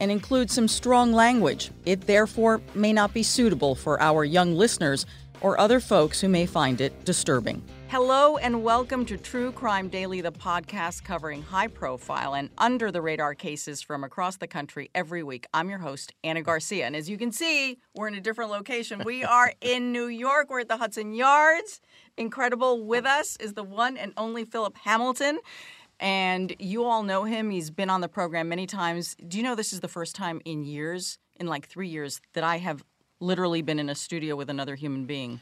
and includes some strong language. It therefore may not be suitable for our young listeners or other folks who may find it disturbing. Hello and welcome to True Crime Daily, the podcast covering high profile and under the radar cases from across the country every week. I'm your host, Ana Garcia. And as you can see, we're in a different location. We are in New York, we're at the Hudson Yards. Incredible with us is the one and only Phillip Hamilton. And you all know him. He's been on the program many times. Do you know this is the first time in years, in like three years, that I have literally been in a studio with another human being?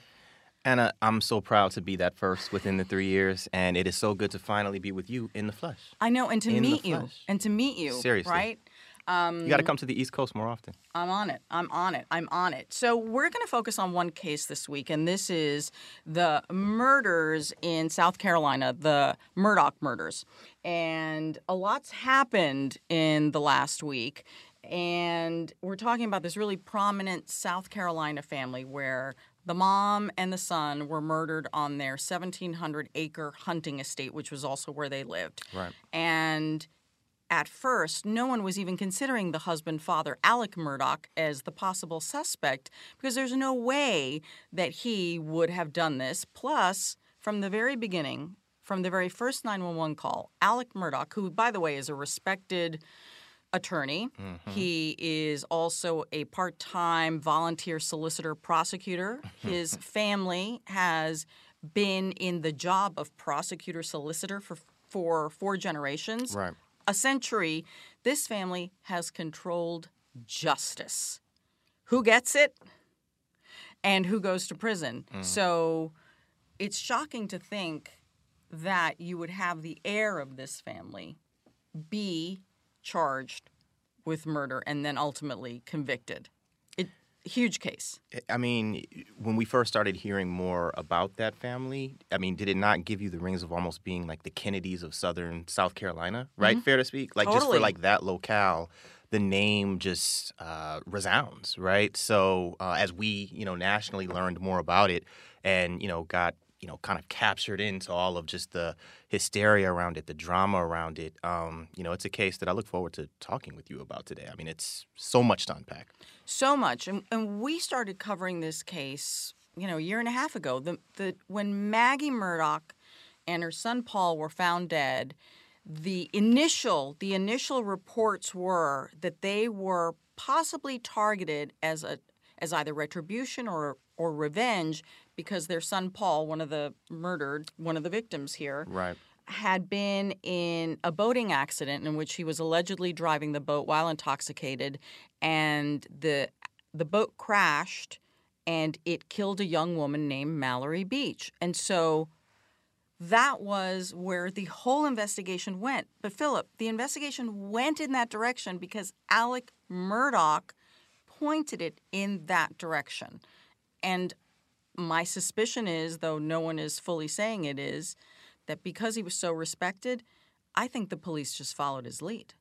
Ana, I'm so proud to be that first within the three years, and it is so good to finally be with you in the flesh. I know, and to In meet you, and to meet you, Seriously. right? Um, You got to come to the East Coast more often. I'm on it. I'm on it. I'm on it. So we're going to focus on one case this week, and this is the murders in South Carolina, the Murdaugh murders. And a lot's happened in the last week. And we're talking about this really prominent South Carolina family where the mom and the son were murdered on their 1,700 acre hunting estate, which was also where they lived. Right. And at first, no one was even considering the husband father, Alex Murdaugh, as the possible suspect because there's no way that he would have done this. Plus, from the very beginning, from the very first 911 call, Alex Murdaugh, who, by the way, is a respected attorney, mm-hmm. he is also a part time volunteer solicitor prosecutor. His family has been in the job of prosecutor solicitor for, for four generations Right. A century, this family has controlled justice. Who gets it and who goes to prison. Mm. So it's shocking to think that you would have the heir of this family be charged with murder and then ultimately convicted. Huge case. I mean, when we first started hearing more about that family, I mean, did it not give you the rings of almost being like the Kennedys of Southern South Carolina, right? Fair to speak? Like just Mm-hmm. For like that locale, the name just uh, resounds, right? So uh, as we, you know, nationally learned more about it and, you know, got, you know, kind of captured into all of just the hysteria around it, the drama around it, um, you know, it's a case that I look forward to talking with you about today. I mean, it's so much to unpack. so much and, and we started covering this case you know a year and a half ago the, the when maggie murdaugh and her son paul were found dead the initial the initial reports were that they were possibly targeted as a as either retribution or or revenge because their son paul one of the murdered one of the victims here Right. had been in a boating accident in which he was allegedly driving the boat while intoxicated and the the boat crashed and it killed a young woman named Mallory Beach. And so that was where the whole investigation went. But Phillip, the investigation went in that direction because Alex Murdaugh pointed it in that direction. And my suspicion is, though no one is fully saying it is, that because he was so respected, I think the police just followed his lead.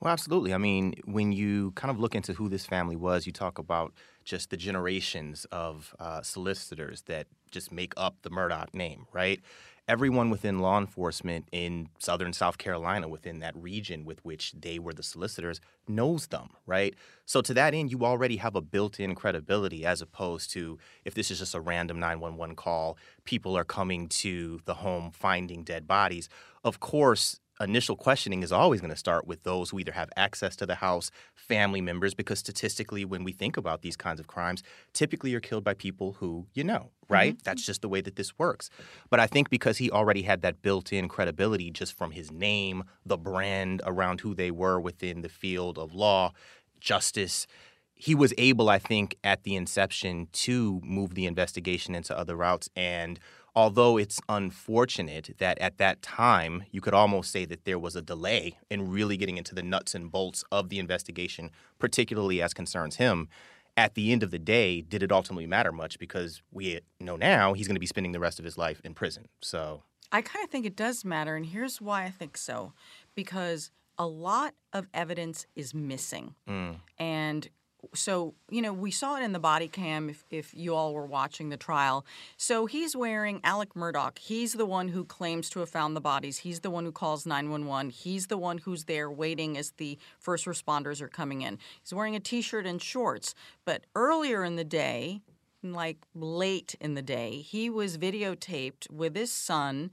Well, absolutely. I mean, when you kind of look into who this family was, you talk about just the generations of uh, solicitors that just make up the Murdaugh name, right? Everyone within law enforcement in southern South Carolina, within that region with which they were the solicitors, knows them, right? So, to that end, you already have a built in credibility as opposed to if this is just a random 911 call, people are coming to the home finding dead bodies. Of course, initial questioning is always going to start with those who either have access to the house, family members, because statistically, when we think about these kinds of crimes, typically you're killed by people who you know, right? Mm-hmm. That's just the way that this works. But I think because he already had that built in credibility just from his name, the brand around who they were within the field of law, justice, he was able, I think, at the inception to move the investigation into other routes and although it's unfortunate that at that time you could almost say that there was a delay in really getting into the nuts and bolts of the investigation, particularly as concerns him, at the end of the day, did it ultimately matter much? Because we know now he's going to be spending the rest of his life in prison. So I kind of think it does matter, and here's why I think so. Because a lot of evidence is missing. Mm. And so you know we saw it in the body cam if, if you all were watching the trial. So he's wearing alex murdaugh. He's the one who claims to have found the bodies. He's the one who calls 911 he's the one who's there waiting as the first responders are coming in. He's wearing a t-shirt and shorts. But earlier in the day like late in the day he was videotaped with his son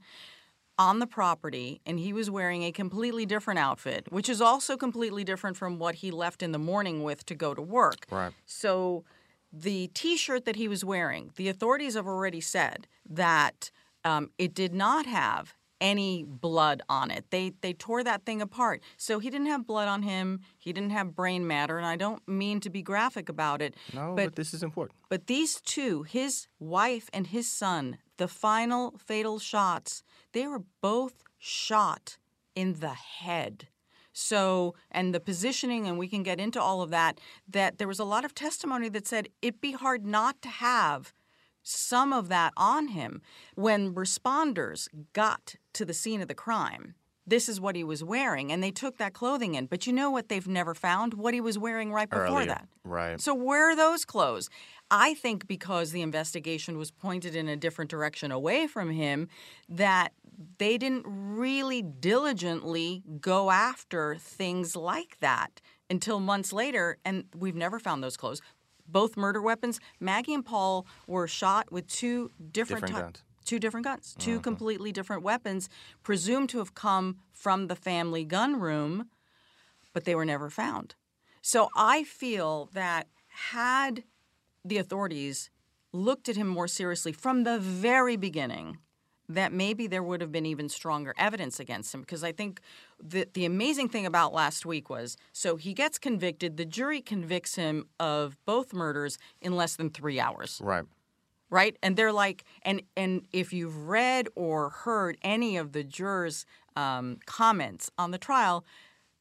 on the property and he was wearing a completely different outfit, which is also completely different from what he left in the morning with to go to work. Right. So the t-shirt that he was wearing, the authorities have already said that um, it did not have any blood on it. They they tore that thing apart. So he didn't have blood on him. He didn't have brain matter, and I don't mean to be graphic about it. No, but, but this is important. But these two, his wife and his son, the final fatal shots, they were both shot in the head. So, and the positioning, and we can get into all of that, that there was a lot of testimony that said it'd be hard not to have some of that on him. When responders got to the scene of the crime, this is what he was wearing, and they took that clothing in. But you know what they've never found? What he was wearing right before Earlier. that. Right. So where are those clothes? I think because the investigation was pointed in a different direction away from him, that they didn't really diligently go after things like that until months later, and we've never found those clothes. Both murder weapons, Maggie and Paul were shot with two different, different guns. Two different guns, 2 mm-hmm. completely different weapons, presumed to have come from the family gun room, but they were never found. So I feel that had the authorities looked at him more seriously from the very beginning, that maybe there would have been even stronger evidence against him. Because I think the, the amazing thing about last week was so he gets convicted, the jury convicts him of both murders in less than three hours. Right. Right? And they're like, and, and if you've read or heard any of the jurors' um, comments on the trial,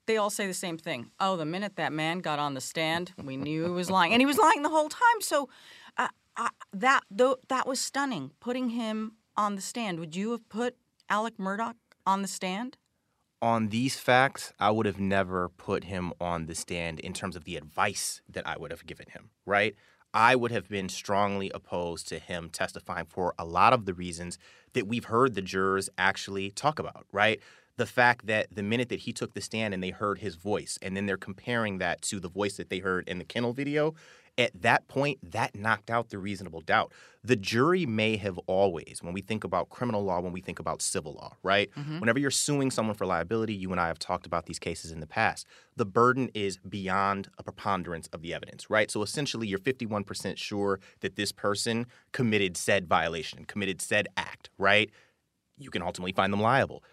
they all say the same thing. Oh, the minute that man got on the stand, we knew he was lying, and he was lying the whole time. So uh, I, that though that was stunning. Putting him on the stand, would you have put Alex Murdaugh on the stand? On these facts, I would have never put him on the stand in terms of the advice that I would have given him. Right? I would have been strongly opposed to him testifying for a lot of the reasons that we've heard the jurors actually talk about, right? the fact that the minute that he took the stand and they heard his voice, and then they're comparing that to the voice that they heard in the kennel video, at that point, that knocked out the reasonable doubt. The jury may have always, when we think about criminal law, when we think about civil law, right? Mm-hmm. Whenever you're suing someone for liability, you and I have talked about these cases in the past. The burden is beyond a preponderance of the evidence, right? So essentially, you're 51% sure that this person committed said violation, committed said act, right? You can ultimately find them liable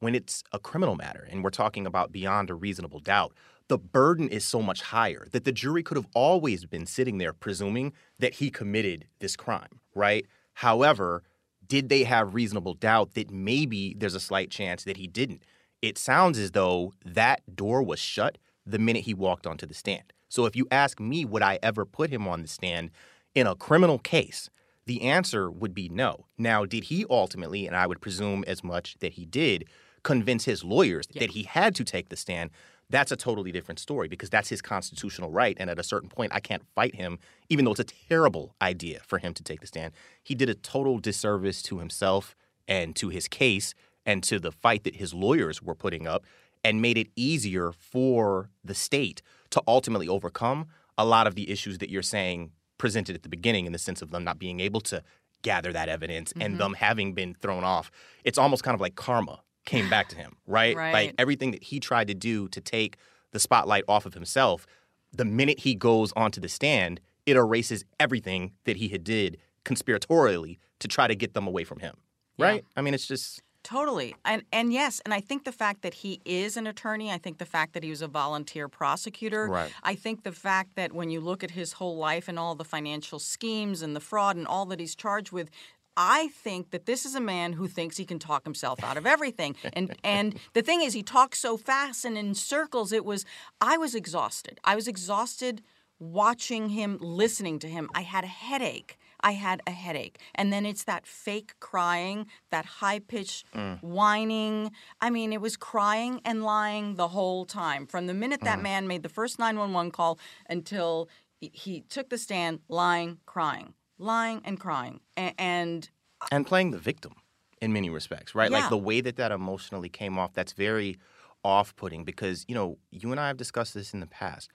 when it's a criminal matter and we're talking about beyond a reasonable doubt, the burden is so much higher that the jury could have always been sitting there presuming that he committed this crime, right? However, did they have reasonable doubt that maybe there's a slight chance that he didn't? It sounds as though that door was shut the minute he walked onto the stand. So if you ask me, would I ever put him on the stand in a criminal case? The answer would be no. Now, did he ultimately, and I would presume as much that he did, convince his lawyers yeah. that he had to take the stand. That's a totally different story because that's his constitutional right. And at a certain point, I can't fight him, even though it's a terrible idea for him to take the stand. He did a total disservice to himself and to his case and to the fight that his lawyers were putting up and made it easier for the state to ultimately overcome a lot of the issues that you're saying presented at the beginning in the sense of them not being able to gather that evidence mm-hmm. and them having been thrown off. It's almost kind of like karma came back to him, right? right? Like everything that he tried to do to take the spotlight off of himself, the minute he goes onto the stand, it erases everything that he had did conspiratorially to try to get them away from him. Right? Yeah. I mean, it's just Totally. And and yes, and I think the fact that he is an attorney, I think the fact that he was a volunteer prosecutor, right. I think the fact that when you look at his whole life and all the financial schemes and the fraud and all that he's charged with, I think that this is a man who thinks he can talk himself out of everything. And and the thing is he talks so fast and in circles it was I was exhausted. I was exhausted watching him, listening to him. I had a headache. I had a headache. And then it's that fake crying, that high pitched mm. whining. I mean, it was crying and lying the whole time. From the minute that mm. man made the first 911 call until he took the stand, lying, crying, lying and crying. And and playing the victim in many respects, right? Yeah. Like the way that that emotionally came off, that's very off putting because, you know, you and I have discussed this in the past.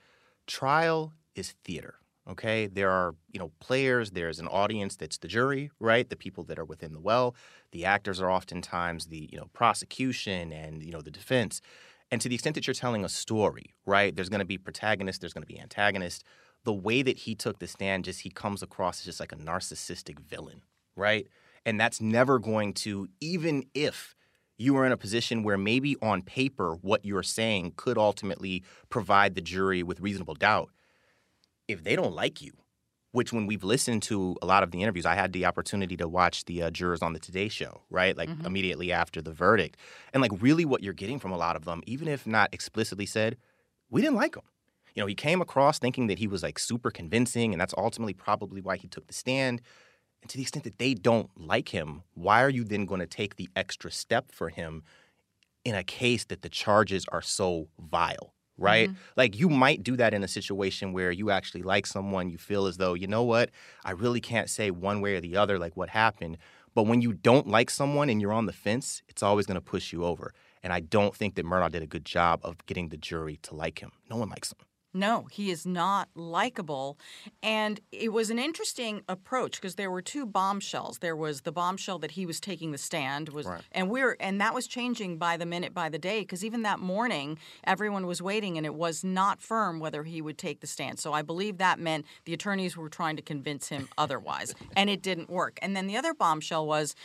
Trial is theater okay there are you know players there's an audience that's the jury right the people that are within the well the actors are oftentimes the you know prosecution and you know the defense and to the extent that you're telling a story right there's going to be protagonist there's going to be antagonist the way that he took the stand just he comes across as just like a narcissistic villain right and that's never going to even if you are in a position where maybe on paper what you're saying could ultimately provide the jury with reasonable doubt if they don't like you, which when we've listened to a lot of the interviews, I had the opportunity to watch the uh, jurors on the Today Show, right? Like mm-hmm. immediately after the verdict. And like really what you're getting from a lot of them, even if not explicitly said, we didn't like him. You know, he came across thinking that he was like super convincing, and that's ultimately probably why he took the stand. And to the extent that they don't like him, why are you then going to take the extra step for him in a case that the charges are so vile? right? Mm-hmm. Like you might do that in a situation where you actually like someone, you feel as though, you know what, I really can't say one way or the other like what happened. But when you don't like someone and you're on the fence, it's always going to push you over. And I don't think that Murdaugh did a good job of getting the jury to like him. No one likes him. No, he is not likable. And it was an interesting approach because there were two bombshells. There was the bombshell that he was taking the stand was right. and we're and that was changing by the minute by the day because even that morning everyone was waiting and it was not firm whether he would take the stand. So I believe that meant the attorneys were trying to convince him otherwise and it didn't work. And then the other bombshell was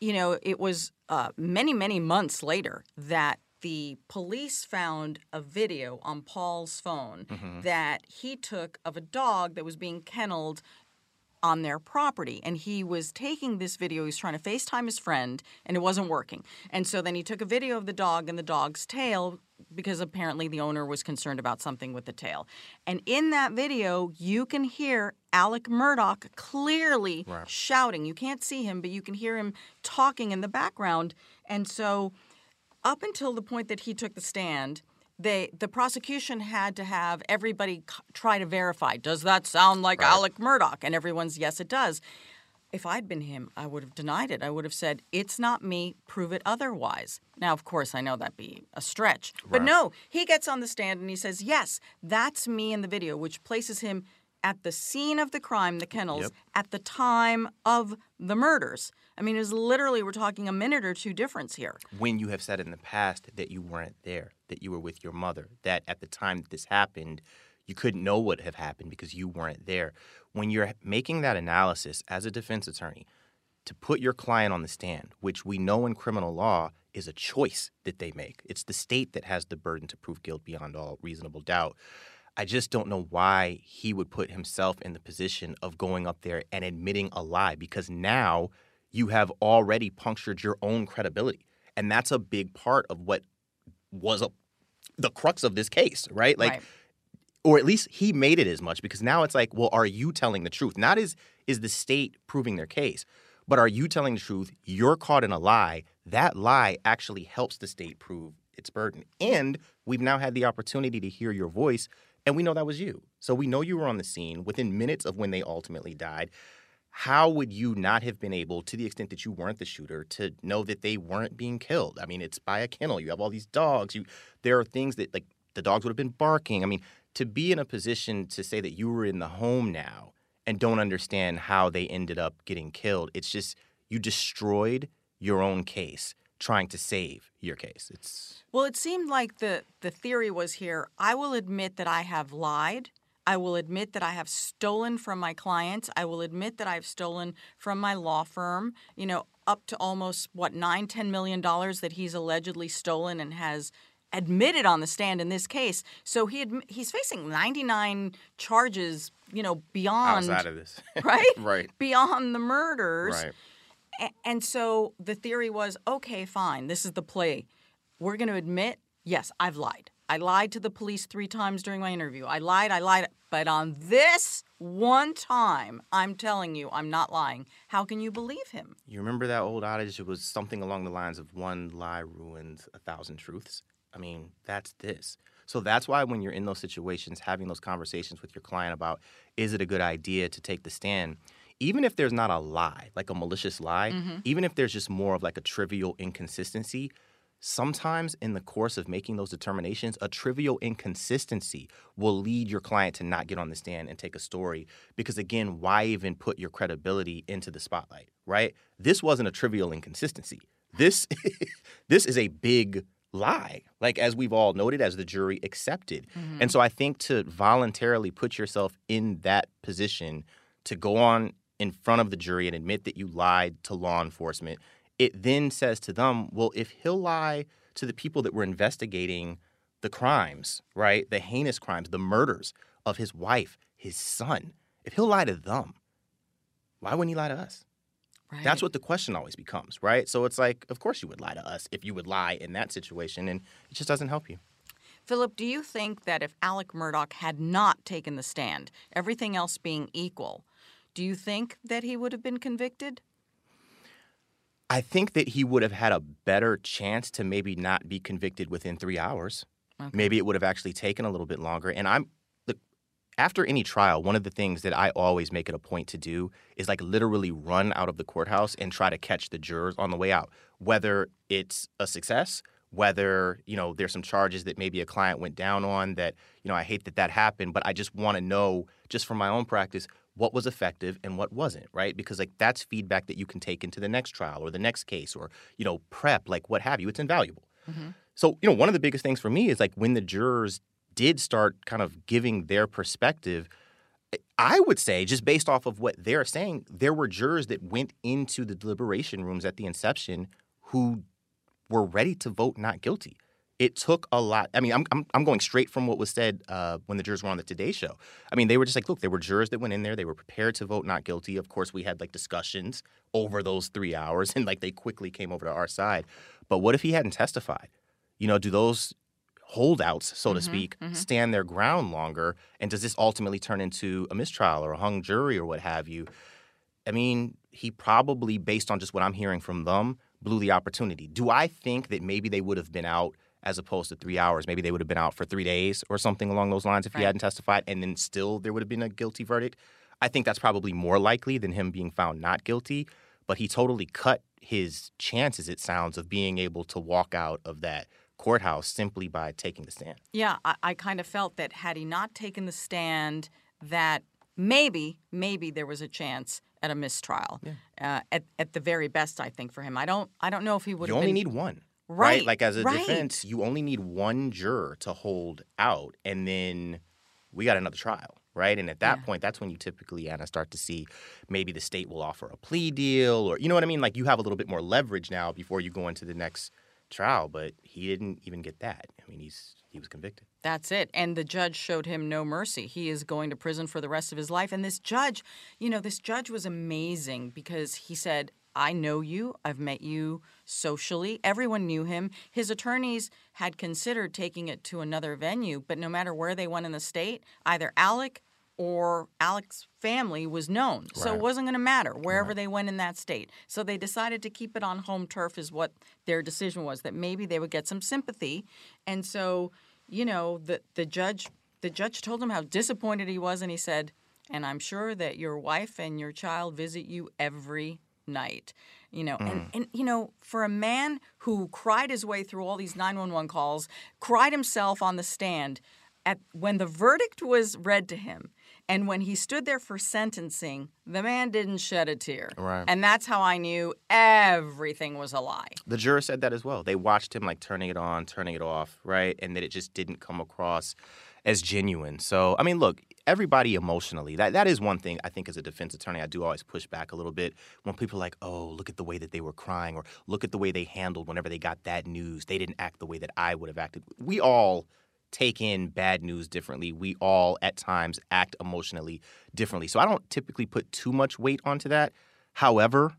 you know, it was uh, many, many months later that the police found a video on Paul's phone mm-hmm. that he took of a dog that was being kenneled on their property. And he was taking this video, he was trying to FaceTime his friend, and it wasn't working. And so then he took a video of the dog and the dog's tail because apparently the owner was concerned about something with the tail. And in that video, you can hear Alex Murdaugh clearly shouting. You can't see him, but you can hear him talking in the background. And so up until the point that he took the stand, they the prosecution had to have everybody c- try to verify. Does that sound like right. Alex Murdaugh? And everyone's yes, it does. If I'd been him, I would have denied it. I would have said, "It's not me. Prove it otherwise." Now, of course, I know that'd be a stretch, right. but no, he gets on the stand and he says, "Yes, that's me in the video," which places him at the scene of the crime, the kennels, yep. at the time of the murders. I mean, it's literally we're talking a minute or two difference here. When you have said in the past that you weren't there, that you were with your mother, that at the time that this happened, you couldn't know what have happened because you weren't there. When you're making that analysis as a defense attorney, to put your client on the stand, which we know in criminal law is a choice that they make. It's the state that has the burden to prove guilt beyond all reasonable doubt. I just don't know why he would put himself in the position of going up there and admitting a lie because now you have already punctured your own credibility. And that's a big part of what was a, the crux of this case, right? Like, right. or at least he made it as much because now it's like, well, are you telling the truth? Not is is the state proving their case, but are you telling the truth? You're caught in a lie. That lie actually helps the state prove its burden. And we've now had the opportunity to hear your voice, and we know that was you. So we know you were on the scene within minutes of when they ultimately died. How would you not have been able, to the extent that you weren't the shooter, to know that they weren't being killed? I mean, it's by a kennel. You have all these dogs. You there are things that like the dogs would have been barking. I mean, to be in a position to say that you were in the home now and don't understand how they ended up getting killed, it's just you destroyed your own case trying to save your case. It's Well, it seemed like the the theory was here, I will admit that I have lied. I will admit that I have stolen from my clients. I will admit that I've stolen from my law firm, you know, up to almost what, nine, ten million dollars that he's allegedly stolen and has admitted on the stand in this case. So he admi- he's facing 99 charges, you know, beyond outside of this. right? right. Beyond the murders. Right. A- And so the theory was okay, fine, this is the play. We're going to admit, yes, I've lied. I lied to the police three times during my interview. I lied, I lied. But on this one time, I'm telling you, I'm not lying. How can you believe him? You remember that old adage? It was something along the lines of one lie ruins a thousand truths. I mean, that's this. So that's why when you're in those situations, having those conversations with your client about is it a good idea to take the stand, even if there's not a lie, like a malicious lie, mm-hmm. even if there's just more of like a trivial inconsistency, sometimes in the course of making those determinations, a trivial inconsistency will lead your client to not get on the stand and take a story. Because again, why even put your credibility into the spotlight, right? This wasn't a trivial inconsistency. This, this is a big lie, like as we've all noted, as the jury accepted. Mm-hmm. And so I think to voluntarily put yourself in that position to go on in front of the jury and admit that you lied to law enforcement, it then says to them, well, if he'll lie to the people that were investigating the crimes, right? The heinous crimes, the murders of his wife, his son, if he'll lie to them, why wouldn't he lie to us? Right. That's what the question always becomes, right? So it's like, of course you would lie to us if you would lie in that situation, and it just doesn't help you. Phillip, do you think that if Alex Murdaugh had not taken the stand, everything else being equal, do you think that he would have been convicted? I think that he would have had a better chance to maybe not be convicted within three hours. Maybe it would have actually taken a little bit longer. And I'm look after any trial, one of the things that I always make it a point to do is like literally run out of the courthouse and try to catch the jurors on the way out, whether it's a success, whether you know there's some charges that maybe a client went down on that you know I hate that that happened, but I just want to know just from my own practice what was effective and what wasn't, right? Because like that's feedback that you can take into the next trial or the next case or you know prep like what have you. It's invaluable. Mm-hmm. So, you know, one of the biggest things for me is like when the jurors did start kind of giving their perspective, eh, I would say, just based off of what they're saying, there were jurors that went into the deliberation rooms at the inception who were ready to vote not guilty. It took a lot. I mean, I'm, I'm, I'm going straight from what was said uh, when the jurors were on the Today Show. I mean, they were just like, look, there were jurors that went in there. They were prepared to vote not guilty. Of course, we had like discussions over those three hours, and like they quickly came over to our side. But what if he hadn't testified? You know, do those holdouts, so to speak, stand their ground longer? And does this ultimately turn into a mistrial or a hung jury or what have you? I mean, he probably, based on just what I'm hearing from them, blew the opportunity. Do I think that maybe they would have been out as opposed to three hours? Maybe they would have been out for three days or something along those lines if he hadn't testified, and then still there would have been a guilty verdict. I think that's probably more likely than him being found not guilty, but he totally cut his chances, it sounds, of being able to walk out of that courthouse simply by taking the stand. Yeah, I, I kind of felt that had he not taken the stand, that maybe, maybe there was a chance at a mistrial. Uh, at at the very best, I think for him. I don't I don't know if he would. You have only been, need one. Right, Like as a right. defense, you only need one juror to hold out, and then we got another trial, right? And at that Yeah. point, that's when you typically, Ana, start to see maybe the state will offer a plea deal, or you know what I mean? Like you have a little bit more leverage now before you go into the next trial. But he didn't even get that. I mean, he's he was convicted. That's it. And the judge showed him no mercy. He is going to prison for the rest of his life. And this judge, you know, this judge was amazing because he said, I know you. I've met you socially. Everyone knew him. His attorneys had considered taking it to another venue, but no matter where they went in the state, either Alex or Alex's family was known. So it wasn't going to matter wherever they went in that state. So they decided to keep it on home turf, is what their decision was, that maybe they would get some sympathy. And so, you know, the, the judge. The judge told him how disappointed he was, and he said, "And I'm sure that your wife and your child visit you every night." You know, and, mm. and you know, for a man who cried his way through all these 911 calls, cried himself on the stand, at when the verdict was read to him and when he stood there for sentencing, the man didn't shed a tear. Right. And that's how I knew everything was a lie. The juror said that as well. They watched him like turning it on, turning it off, right? And that it just didn't come across as genuine. So, I mean, look, everybody emotionally, that, that is one thing I think as a defense attorney, I do always push back a little bit when people are like, oh, look at the way that they were crying or look at the way they handled whenever they got that news. They didn't act the way that I would have acted. We all take in bad news differently. We all at times act emotionally differently. So I don't typically put too much weight onto that. However,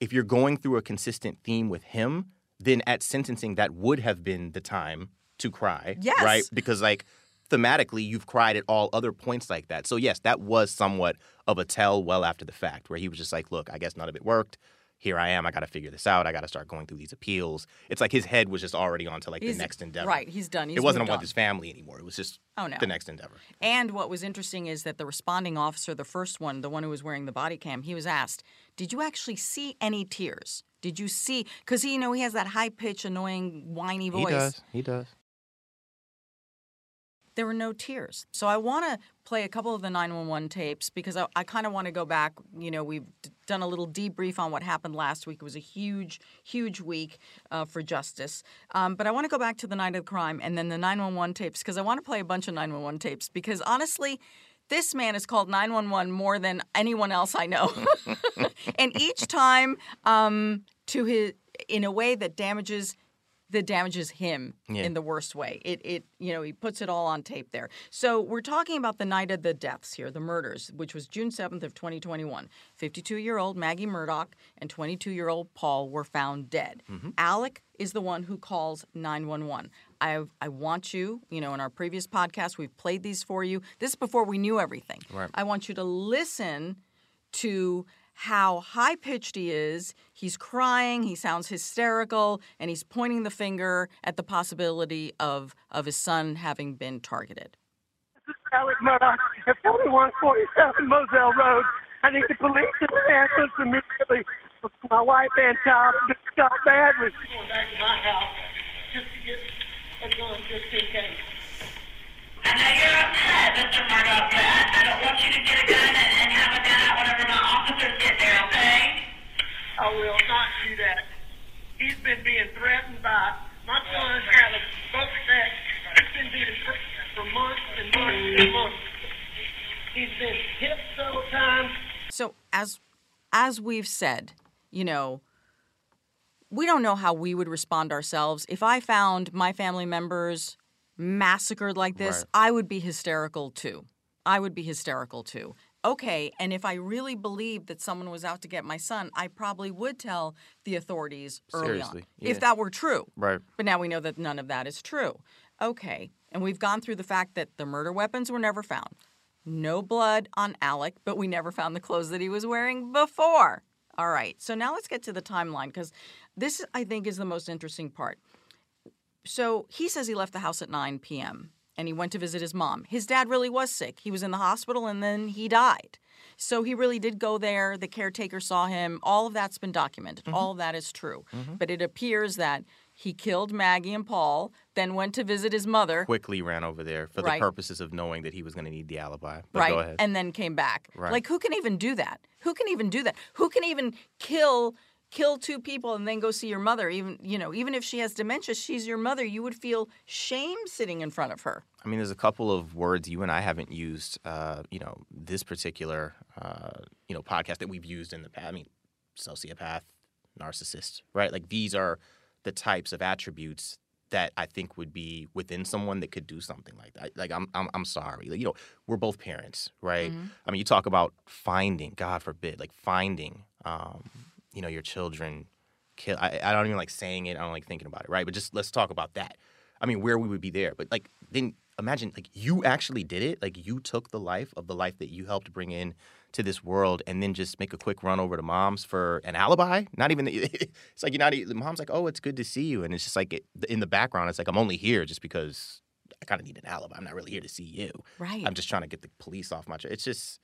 if you're going through a consistent theme with him, then at sentencing that would have been the time to cry. Yes. Right? Because like thematically you've cried at all other points like that. So yes, that was somewhat of a tell well after the fact where he was just like, look, I guess none of it worked. Here I am. I got to figure this out. I got to start going through these appeals. It's like his head was just already onto like He's- the next endeavor. Right, he's done. He's it wasn't on on. with his family anymore. It was just Oh, no. the next endeavor. And what was interesting is that the responding officer, the first one, the one who was wearing the body cam, he was asked, "Did you actually see any tears? Did you see?" Because he, you know, he has that high pitch, annoying, whiny voice. He does. He does. There were no tears. So I want to play a couple of the 911 tapes because I, I kind of want to go back. You know, we've d- done a little debrief on what happened last week. It was a huge, huge week uh, for justice. Um, but I want to go back to the night of the crime and then the 911 tapes because I want to play a bunch of 911 tapes because honestly, this man is called 911 more than anyone else I know. and each time um, to his in a way that damages that damages him Yeah. in the worst way. It it you know, he puts it all on tape there. So we're talking about the night of the deaths here, the murders, which was June 7th of 2021. 52-year-old Maggie Murdaugh and 22-year-old Paul were found dead. Mm-hmm. Alex is the one who calls 911. I I want you, you know, in our previous podcast we've played these for you. This is before we knew everything. Right. I want you to listen to how high pitched he is. He's crying, he sounds hysterical, and he's pointing the finger at the possibility of, of his son having been targeted. Alex Murdaugh at 4147 Moselle Road. I need the police and the ambulance immediately. My wife and child just shot badly. Going back to my house just to get a gun just in case. I know you're upset, Mr. Murdaugh, but I, I don't want you to get a gun been being threatened by my son, Alec, both sex. He's been being threatened for months and months and months. He's been hit several times. So as as we've said, you know, we don't know how we would respond ourselves. If I found my family members massacred like this, Right. I would be hysterical too. I would be hysterical too. Okay, and if I really believed that someone was out to get my son, I probably would tell the authorities early Seriously, on. yeah. If that were true. Right. But now we know that none of that is true. Okay, and we've gone through the fact that the murder weapons were never found. No blood on Alex, but we never found the clothes that he was wearing before. All right, so now let's get to the timeline because this, I think, is the most interesting part. So he says he left the house at 9 p.m. and he went to visit his mom. His dad really was sick. He was in the hospital and then he died. So he really did go there. The caretaker saw him. All of that's been documented. Mm-hmm. All of that is true. Mm-hmm. But it appears that he killed Maggie and Paul, then went to visit his mother. Quickly ran over there for Right. the purposes of knowing that he was going to need the alibi. But right go ahead. and then came back Right. like who can even do that who can even do that who can even kill kill two people and then go see your mother even you know even if she has dementia she's your mother you would feel shame sitting in front of her I mean, there's a couple of words you and I haven't used, uh, you know, this particular, uh, you know, podcast that we've used in the past. I mean, sociopath, narcissist, right? Like these are the types of attributes that I think would be within someone that could do something like that. Like I'm, I'm, I'm sorry. Like, you know, we're both parents, right? I mean, you talk about finding, God forbid, like finding, um, you know, your children kill. I, I don't even like saying it. I don't like thinking about it, right? But just let's talk about that. I mean, where we would be there. But like, then imagine like you actually did it. Like you took the life of the life that you helped bring in to this world, and then just make a quick run over to mom's for an alibi. Not even the, it's like you're not. even- Mom's like, oh, it's good to see you, and it's just like it, in the background, it's like I'm only here just because I kind of need an alibi. I'm not really here to see you. Right. I'm just trying to get the police off my. Ch- it's just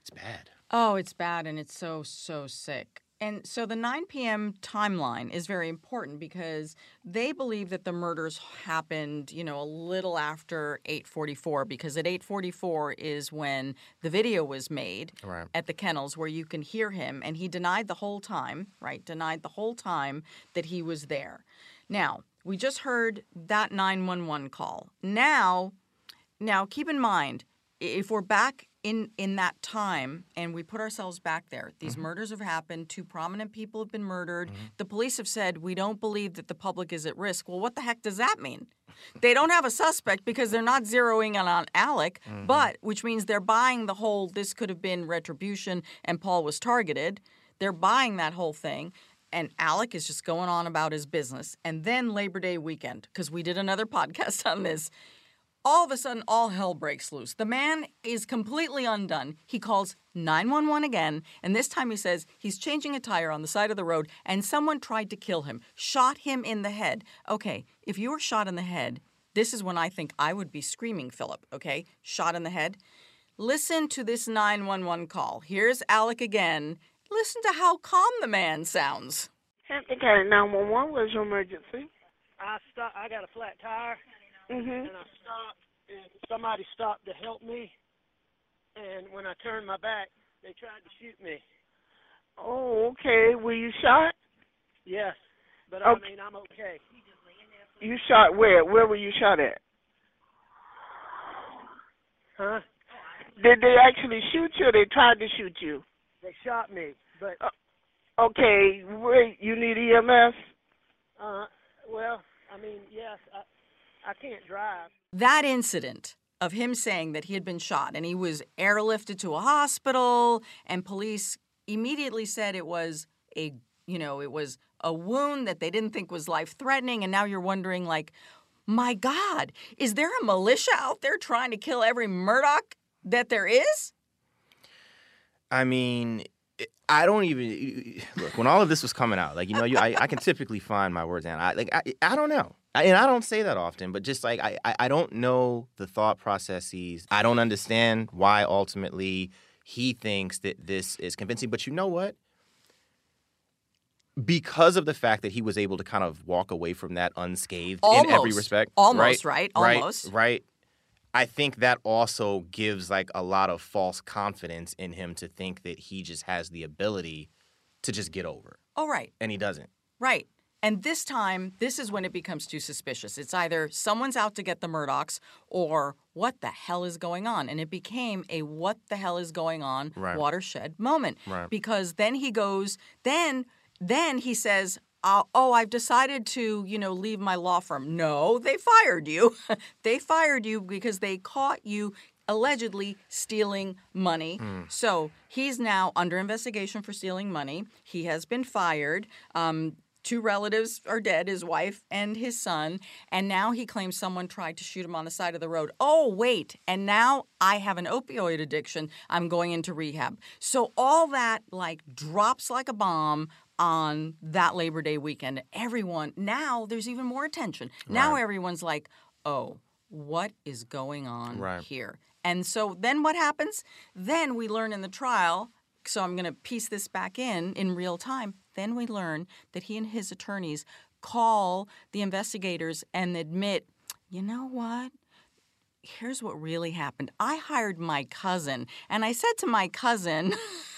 it's bad. Oh, it's bad and it's so, so sick. And so the 9 p.m. timeline is very important because they believe that the murders happened, you know, a little after 8:44 because at 8:44 is when the video was made Right. at the kennels where you can hear him and he denied the whole time, right? Denied the whole time that he was there. Now, we just heard that 911 call. Now, now, keep in mind, if we're back in in that time and we put ourselves back there, these mm-hmm. murders have happened. Two prominent people have been murdered. Mm-hmm. The police have said we don't believe that the public is at risk. Well, what the heck does that mean? They don't have a suspect because they're not zeroing in on Alex, mm-hmm. but which means they're buying the whole. This could have been retribution, and Paul was targeted. They're buying that whole thing. And Alex is just going on about his business. And then Labor Day weekend, because we did another podcast on this all of a sudden all hell breaks loose. The man is completely undone. He calls 911 again, and this time he says he's changing a tire on the side of the road and someone tried to kill him, shot him in the head. Okay, if you were shot in the head, this is when I think I would be screaming, Phillip, okay? Shot in the head. Listen to this 911 call. Here's Alex again. Listen to how calm the man sounds. Hampton County 911 was your emergency. I stopped. I got a flat tire, Mhm. and I stopped, and somebody stopped to help me. And when I turned my back, they tried to shoot me. Oh, okay. Were you shot? Yes, but I mean I'm okay. You shot where? Where were you shot at? Huh? Did they actually shoot you or they tried to shoot you? They shot me, but Okay, wait, you need EMS? uh, well, I mean, yes, I I can't drive. that incident of him saying that he had been shot and he was airlifted to a hospital and police immediately said it was a you know it was a wound that they didn't think was life threatening and now you're wondering like my god is there a militia out there trying to kill every murdaugh that there is I mean, I don't even look when all of this was coming out. Like you know, you, I, I can typically find my words, and I like I, I don't know, I, and I don't say that often, but just like I, I I don't know the thought processes. I don't understand why ultimately he thinks that this is convincing. But you know what? Because of the fact that he was able to kind of walk away from that unscathed in every respect, Almost, right? Right, Almost. right. I think that also gives like a lot of false confidence in him to think that he just has the ability to just get over, oh right and he doesn't. Right. And this time, this is when it becomes too suspicious. It's either someone's out to get the Murdaughs or what the hell is going on? And it became a what the hell is going on Right. watershed moment. Right. Because then he goes, then then he says, uh, oh, I've decided to, you know, leave my law firm. No, they fired you. they fired you because they caught you allegedly stealing money. So he's now under investigation for stealing money. He has been fired. Um, two relatives are dead his wife and his son. And now he claims someone tried to shoot him on the side of the road. Oh, wait. And now I have an opioid addiction. I'm going into rehab. So all that like drops like a bomb on that Labor Day weekend. Everyone, now there's even more attention. Now everyone's like, oh, what is going on Right. here? And so then what happens? Then we learn in the trial. So I'm going to piece this back in in real time. Then we learn that he and his attorneys call the investigators and admit, you know what? Here's what really happened. I hired my cousin, and I said to my cousin,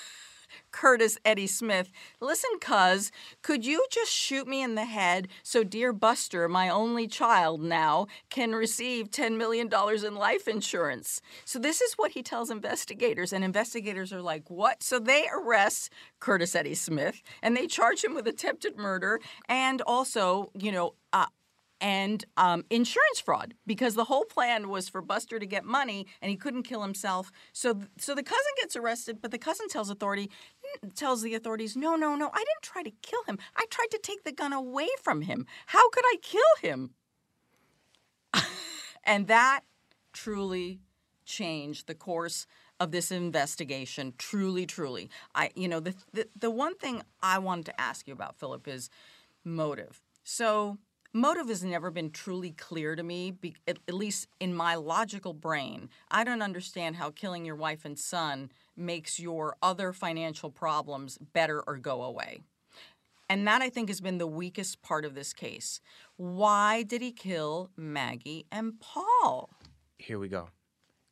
Curtis Eddie Smith, listen, cuz, could you just shoot me in the head so dear Buster, my only child now, can receive $10 million in life insurance? So this is what he tells investigators, and investigators are like, what? So they arrest Curtis Eddie Smith, and they charge him with attempted murder and also, you know, uh, and um, insurance fraud because the whole plan was for Buster to get money and he couldn't kill himself. So, so the cousin gets arrested, but the cousin tells authority tells the authorities, "No, no, no! I didn't try to kill him. I tried to take the gun away from him. How could I kill him?" and that truly changed the course of this investigation. Truly, truly. I, you know, the the, the one thing I wanted to ask you about, Phillip, is motive. So motive has never been truly clear to me, be, at, at least in my logical brain. I don't understand how killing your wife and son makes your other financial problems better or go away. And that I think has been the weakest part of this case. Why did he kill Maggie and Paul? Here we go.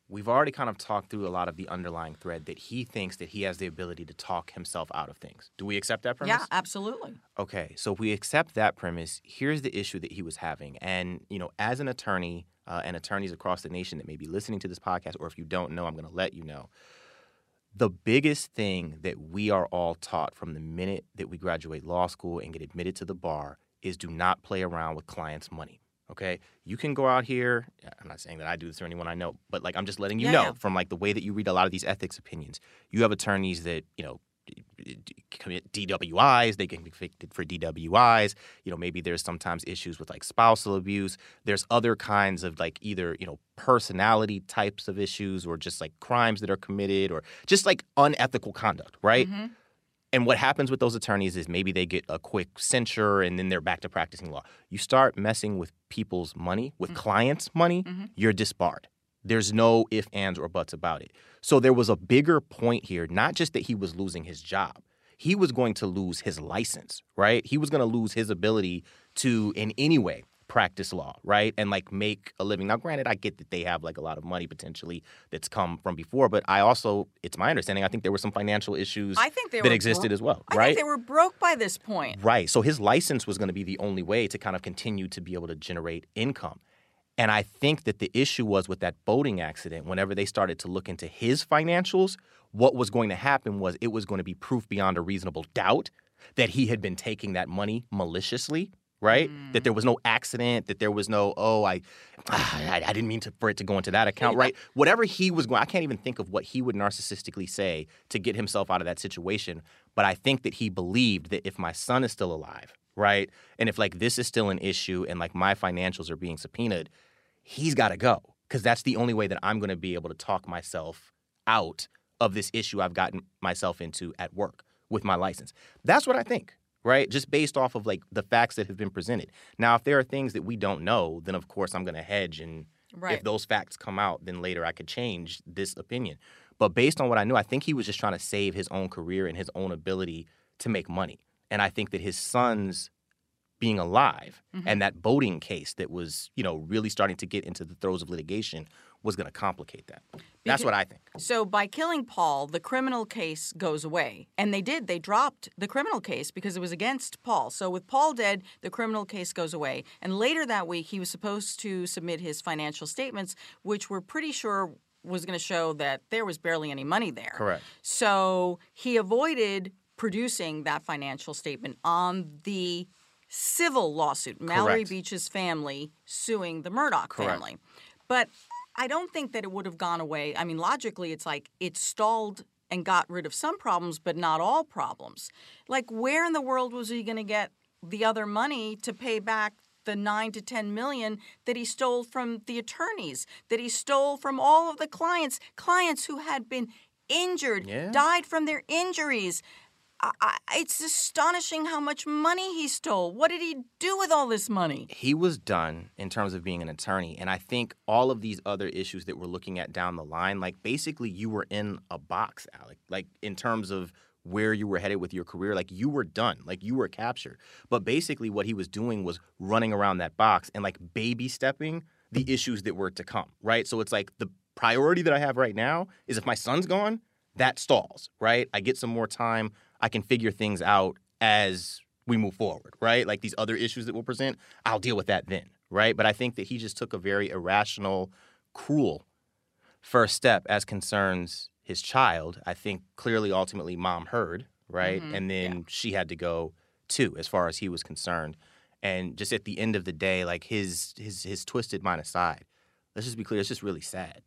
We've already kind of talked through a lot of the underlying thread that he thinks that he has the ability to talk himself out of things. Do we accept that premise? Yeah, absolutely. Okay, so if we accept that premise, here's the issue that he was having. And, you know, as an attorney uh, and attorneys across the nation that may be listening to this podcast, or if you don't know, I'm going to let you know. The biggest thing that we are all taught from the minute that we graduate law school and get admitted to the bar is do not play around with clients' money. Okay, you can go out here. I'm not saying that I do this or anyone I know, but like I'm just letting you Yeah, know yeah. from like the way that you read a lot of these ethics opinions. You have attorneys that you know commit DWIs. They get convicted for DWIs. You know, maybe there's sometimes issues with like spousal abuse. There's other kinds of like either you know personality types of issues or just like crimes that are committed or just like unethical conduct, right? Mm-hmm. And what happens with those attorneys is maybe they get a quick censure and then they're back to practicing law. You start messing with people's money, with mm. clients' money, mm-hmm. you're disbarred. There's no if, ands, or buts about it. So there was a bigger point here, not just that he was losing his job, he was going to lose his license, right? He was going to lose his ability to, in any way, practice law, right? And like make a living. Now, granted, I get that they have like a lot of money potentially that's come from before, but I also, it's my understanding, I think there were some financial issues I think that existed bro- as well, I right? think they were broke by this point. Right. So his license was going to be the only way to kind of continue to be able to generate income. And I think that the issue was with that boating accident, whenever they started to look into his financials, what was going to happen was it was going to be proof beyond a reasonable doubt that he had been taking that money maliciously, right? That there mm. was no accident, that there was no, oh, I, I, I didn't mean to, for it to go into that account, right? Whatever he was going, I can't even think of what he would narcissistically say to get himself out of that situation. But I think that he believed that if my son is still alive, right, and if like this is still an issue and like my financials are being subpoenaed, he's got to go because that's the only way that I'm going to be able to talk myself out of this issue I've gotten myself into at work with my license. That's what I think, right? Just based off of like the facts that have been presented. Now, if there are things that we don't know, then of course I'm going to hedge and Right. if those facts come out, then later I could change this opinion. But based on what I knew, I think he was just trying to save his own career and his own ability to make money. And I think that his son's being alive mm-hmm. and that boating case that was, you know, really starting to get into the throes of litigation was going to complicate that. That's what I think. So by killing Paul, the criminal case goes away. And they did. They dropped the criminal case because it was against Paul. So with Paul dead, the criminal case goes away. And later that week, he was supposed to submit his financial statements, which we're pretty sure was going to show that there was barely any money there. Correct. So he avoided producing that financial statement on the civil lawsuit, Mallory Correct. Beach's family suing the Murdaugh Correct. family. But I don't think that it would have gone away. I mean, logically, it's like it stalled and got rid of some problems, but not all problems. Like, where in the world was he going to get the other money to pay back the nine to 10 million that he stole from the attorneys, that he stole from all of the clients, clients who had been injured, Yeah. died from their injuries? I, it's astonishing how much money he stole. What did he do with all this money? he was done in terms of being an attorney. And I think all of these other issues that we're looking at down the line, like basically you were in a box, Alex, like in terms of where you were headed with your career, like you were done, like you were captured. But basically what he was doing was running around that box and like baby stepping the issues that were to come, right? So it's like the priority that I have right now is if my son's gone, that stalls, right? I get some more time. I can figure things out as we move forward, right? Like these other issues that we'll present, I'll deal with that then, right? But I think that he just took a very irrational, cruel first step as concerns his child. I think clearly, ultimately, mom heard, right? Mm-hmm. And then she had to go too, as far as he was concerned. And just at the end of the day, like his his his twisted mind aside, let's just be clear, it's just really sad.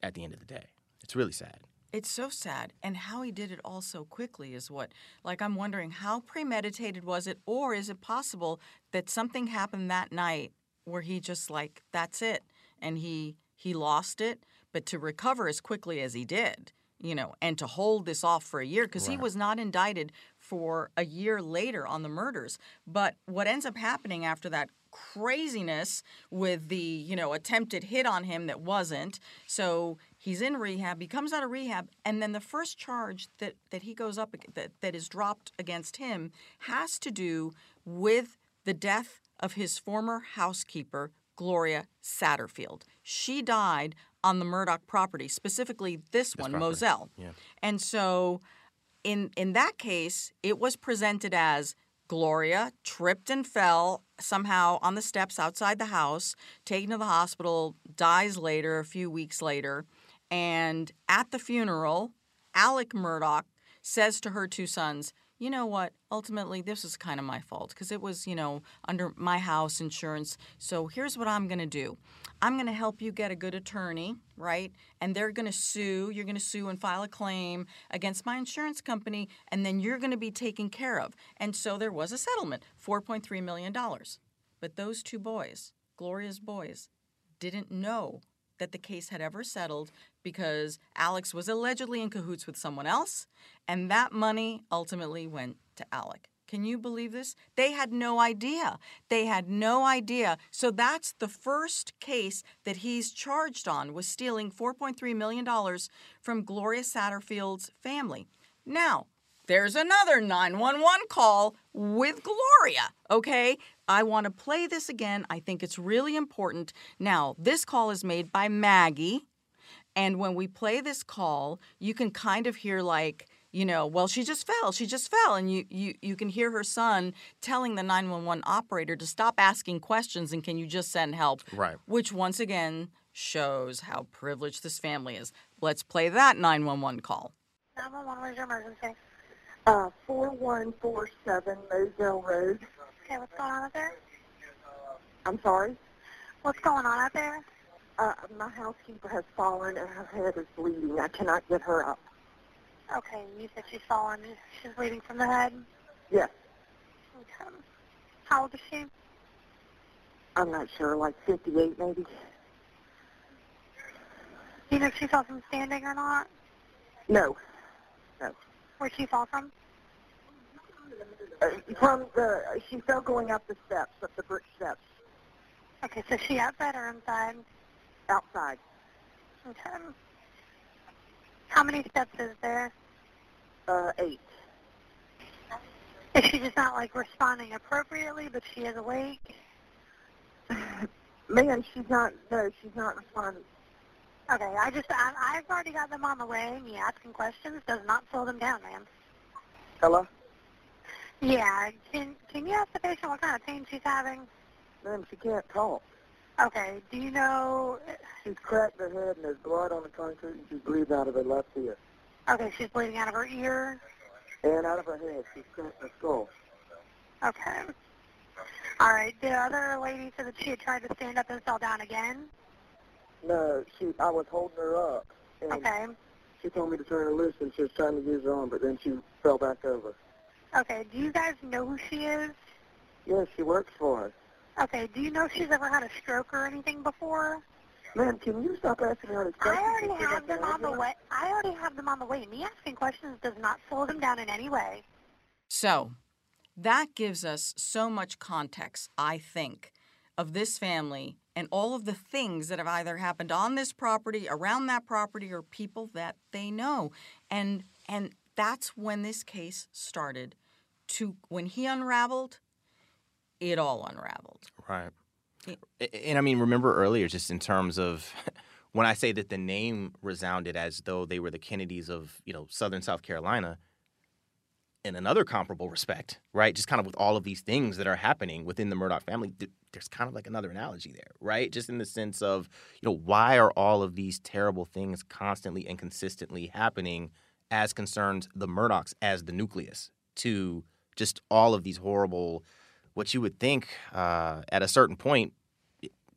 At the end of the day, it's really sad. It's so sad. And how he did it all so quickly is what, like, I'm wondering how premeditated was it, or is it possible that something happened that night where he just, like, that's it? And he he lost it, but to recover as quickly as he did, you know, and to hold this off for a year because he was not indicted for a year later on the murders. But what ends up happening after that craziness with the, you know, attempted hit on him that wasn't. So he's in rehab, he comes out of rehab, and then the first charge that, that he goes up that, that is dropped against him has to do with the death of his former housekeeper, Gloria Satterfield. She died on the Murdaugh property, specifically this one, Moselle. yeah. And so in in that case, it was presented as Gloria tripped and fell somehow on the steps outside the house, taken to the hospital, dies later, a few weeks later, and at the funeral, Alex Murdaugh says to her two sons, you know what? Ultimately, this is kind of my fault because it was, you know, under my house insurance. So here's what I'm going to do I'm going to help you get a good attorney, right? And they're going to sue. You're going to sue and file a claim against my insurance company, and then you're going to be taken care of. And so there was a settlement $4.3 million. But those two boys, Gloria's boys, didn't know that the case had ever settled because Alex was allegedly in cahoots with someone else, and that money ultimately went to Alex. Can you believe this? They had no idea. They had no idea. So that's the first case that he's charged on was stealing $4.3 million from Gloria Satterfield's family. Now, there's another 911 call with Gloria, okay? I want to play this again. I think it's really important. Now, this call is made by Maggie, and when we play this call, you can kind of hear like, you know, well, she just fell, she just fell, and you you you can hear her son telling the 911 operator to stop asking questions and can you just send help? Right. Which once again shows how privileged this family is. Let's play that 911 call. 911, where's your emergency? Uh, 4147 Moselle Road. Okay, what's going on out there? I'm sorry. What's going on out there? Uh, my housekeeper has fallen and her head is bleeding. I cannot get her up. Okay, you said she's fallen. She's bleeding from the head. Yes, Okay. How old is she? I'm not sure, like 58 maybe. Do you know if she fell from standing or not? No. No. Where'd she fall from? Uh, from the, she fell going up the steps, up the brick steps, Okay, so she outside or inside? outside. Okay. How many steps is there? Uh, eight. Is she just not like responding appropriately, but she is awake? Man, she's not, no, she's not responding. Okay, I just I, I've already got them on the way. Me asking questions does not slow them down, man. Hello? Yeah, can can you ask the patient what kind of pain she's having? Ma'am, she can't talk. Okay, do you know? She's cracked her head and there's blood on the concrete and she's bleeding out of her left ear. Okay, she's bleeding out of her ear. And out of her head. She's cracked her skull. Okay. All right. The other lady said that she had tried to stand up and fell down again. No, she, I was holding her up. And Okay. She told me to turn her loose and she was trying to use her arm, but then she fell back over. Okay. Do you guys know who she is? Yes, she works for us. Okay. Do you know if she's ever had a stroke or anything before? Man, can you stop asking her these I already and see if have them on the way. I already have them on the way. Me asking questions does not slow them down in any way. So that gives us so much context, I think, of this family and all of the things that have either happened on this property, around that property, or people that they know. And and that's when this case started to when he unraveled, it all unraveled. Right. A- And I mean, remember earlier, just in terms of when I say that the name resounded as though they were the Kennedys of, you know, Southern South Carolina, in another comparable respect, right? Just kind of with all of these things that are happening within the Murdaugh family, th- there's kind of like another analogy there, right? Just in the sense of, you know, why are all of these terrible things constantly and consistently happening as concerns the Murdaughs as the nucleus to just all of these horrible, what you would think uh, at a certain point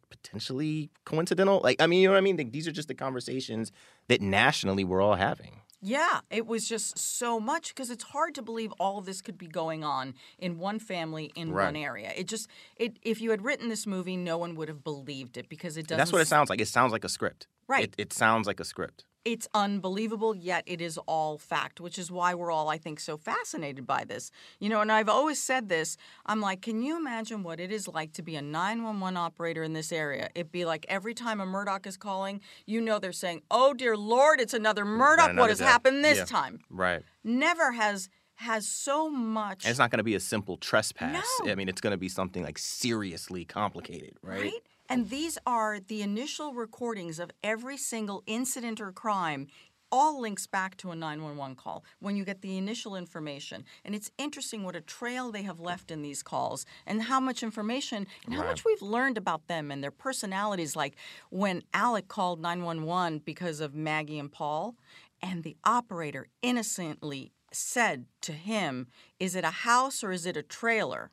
potentially coincidental. Like, I mean, you know what I mean? Like, these are just the conversations that nationally we're all having. Yeah, it was just so much because it's hard to believe all of this could be going on in one family in Right. one area. It just it if you had written this movie, no one would have believed it because it doesn't. That's what it sounds like. It sounds like a script. Right. It, it sounds like a script. It's unbelievable, yet it is all fact, which is why we're all, I think, so fascinated by this. You know, and I've always said this. I'm like, can you imagine what it is like to be a 911 operator in this area? It'd be like every time a Murdaugh is calling, you know they're saying, "Oh dear Lord, it's another Murdaugh. another what has death." happened this Yeah. time?" Right. Never has has so much. And it's not going to be a simple trespass. No. I mean, it's going to be something like seriously complicated, right? Right? And these are the initial recordings of every single incident or crime. All links back to a 911 call when you get the initial information. And it's interesting what a trail they have left in these calls and how much information and how much we've learned about them and their personalities. Like when Alex called 911 because of Maggie and Paul, and the operator innocently said to him, Is it a house or is it a trailer?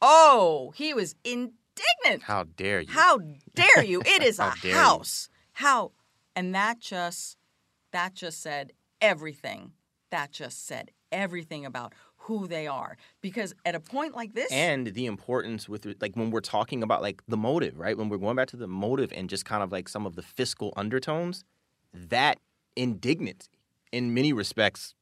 Oh, he was indignant. How dare you? How dare you? It is a dare you. house. How and that just that just said everything. That just said everything about who they are. Because at a point like this and the importance with like when we're talking about like the motive, right? When we're going back to the motive and just kind of like some of the fiscal undertones, that indignancy in many respects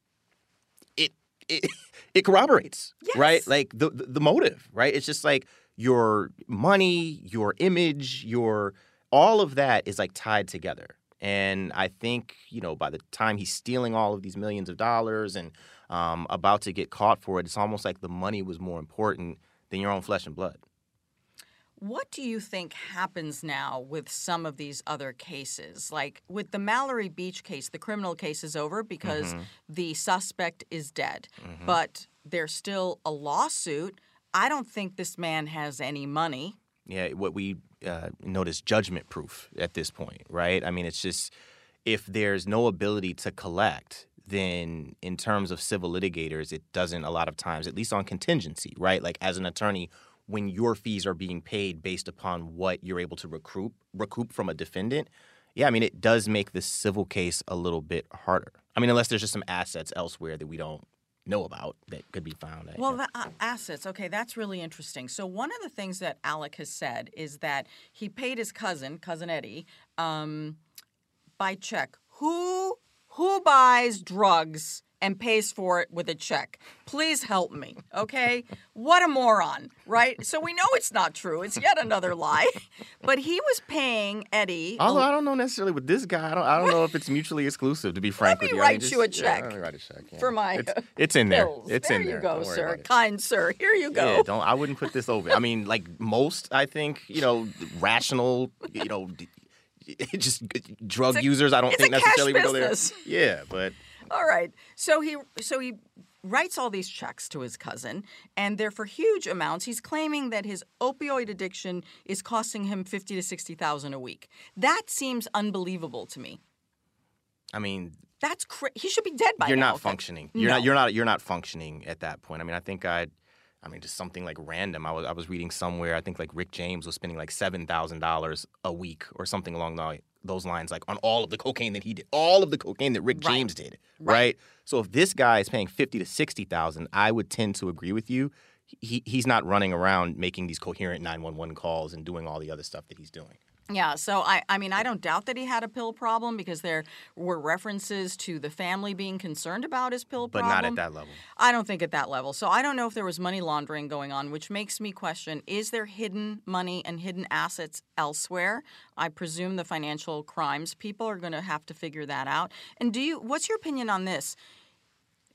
it it, it corroborates, right? Like the, the the motive, right? It's just like your money, your image, your all of that is like tied together. And I think, you know, by the time he's stealing all of these millions of dollars and um, about to get caught for it, it's almost like the money was more important than your own flesh and blood. What do you think happens now with some of these other cases? Like with the Mallory Beach case, the criminal case is over because Mm-hmm. the suspect is dead, but there's still a lawsuit. I don't think this man has any money. Yeah, what we uh, notice judgment proof at this point, right? I mean, it's just if there's no ability to collect, then in terms of civil litigators, it doesn't a lot of times, at least on contingency, right? Like as an attorney, when your fees are being paid based upon what you're able to recoup recoup from a defendant, yeah, I mean, it does make the civil case a little bit harder. I mean, unless there's just some assets elsewhere that we don't know about that could be found. Well, the, uh, assets. Okay, that's really interesting. So one of the things that Alex has said is that he paid his cousin, cousin Eddie, um, by check. Who who buys drugs and pays for it with a check? Please help me. Okay, what a moron, right? So we know it's not true. It's yet another lie. But he was paying Eddie. Although I don't know necessarily with this guy, I don't, I don't know if it's mutually exclusive. To be frank me with you, write I you a yeah, check let me write a check yeah. for my It's, uh, it's in there. It's there in there. There you go, sir. Kind sir. Here you go. Yeah, don't. I wouldn't put this over. I mean, like most, I think you know, rational, you know, just drug a- users. I don't think necessarily would go there. Yeah, but All right. So he so he writes all these checks to his cousin and they're for huge amounts. He's claiming that his opioid addiction is costing him 50 to 60,000 a week. That seems unbelievable to me. I mean, That's cra- he should be dead by now. you're now. not functioning. You're No. not. You're not. You're not functioning at that point. I mean, I think I. I mean, just something like random. I was I was reading somewhere. I think like Rick James was spending like seven thousand dollars a week or something along the, those lines, like on all of the cocaine that he did, all of the cocaine that Rick Right. James did, right? So if this guy is paying fifty to sixty thousand, I would tend to agree with you. He he's not running around making these coherent nine one one calls and doing all the other stuff that he's doing. Yeah, so I, I mean, I don't doubt that he had a pill problem because there were references to the family being concerned about his pill problem. But not at that level. I don't think at that level. So I don't know if there was money laundering going on, which makes me question is there hidden money and hidden assets elsewhere? I presume the financial crimes people are going to have to figure that out. And do you what's your opinion on this?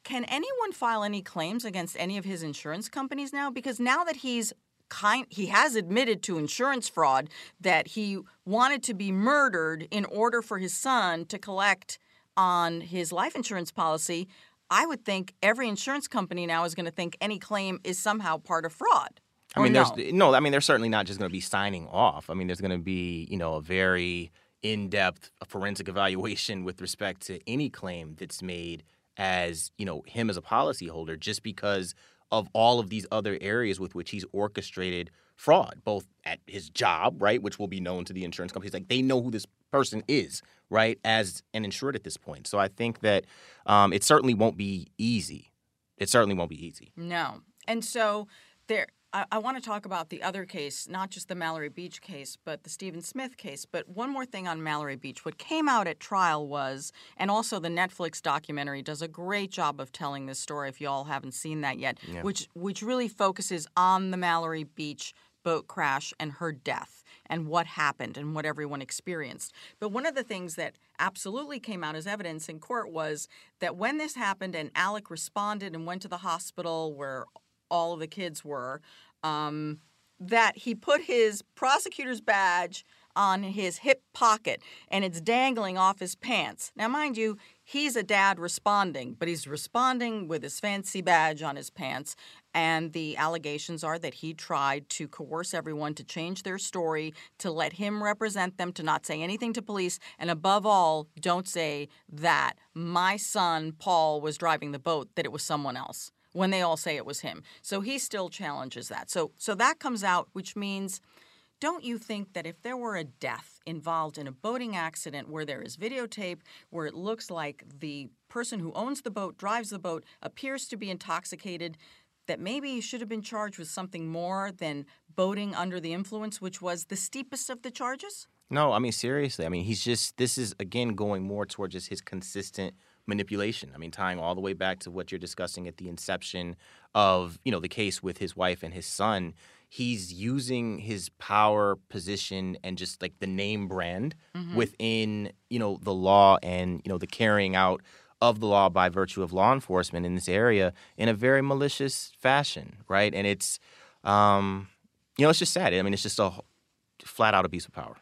Can anyone file any claims against any of his insurance companies now because now that he's kind he has admitted to insurance fraud that he wanted to be murdered in order for his son to collect on his life insurance policy, I would think every insurance company now is going to think any claim is somehow part of fraud. I mean, no? there's no. I mean, they're certainly not just going to be signing off. I mean, there's going to be you know a very in-depth forensic evaluation with respect to any claim that's made as you know him as a policyholder, just because of all of these other areas with which he's orchestrated fraud, both at his job, right, which will be known to the insurance companies. Like they know who this person is, right, as an insured at this point. So I think that um, it certainly won't be easy. It certainly won't be easy. No. And so there I, I want to talk about the other case, not just the Mallory Beach case, but the Stephen Smith case. But one more thing on Mallory Beach. What came out at trial was, and also the Netflix documentary does a great job of telling this story if you all haven't seen that yet, Yeah. which which really focuses on the Mallory Beach boat crash and her death and what happened and what everyone experienced. But one of the things that absolutely came out as evidence in court was that when this happened and Alex responded and went to the hospital where all of the kids were, um, that he put his prosecutor's badge on his hip pocket and it's dangling off his pants. Now, mind you, he's a dad responding, but he's responding with his fancy badge on his pants. And the allegations are that he tried to coerce everyone to change their story, to let him represent them, to not say anything to police, and above all, don't say that my son Paul was driving the boat, that it was someone else when they all say it was him. So he still challenges that. So so that comes out, which means don't you think that if there were a death involved in a boating accident where there is videotape, where it looks like the person who owns the boat, drives the boat, appears to be intoxicated, that maybe he should have been charged with something more than boating under the influence, which was the steepest of the charges? No, I mean seriously. I mean he's just this is again going more toward just his consistent manipulation. I mean tying all the way back to what you're discussing at the inception of, you know, the case with his wife and his son. He's using his power position and just like the name brand Mhm. within, you know, the law and, you know, the carrying out of the law by virtue of law enforcement in this area in a very malicious fashion, right? And it's um you know, it's just sad. I mean, it's just a flat out abuse of power.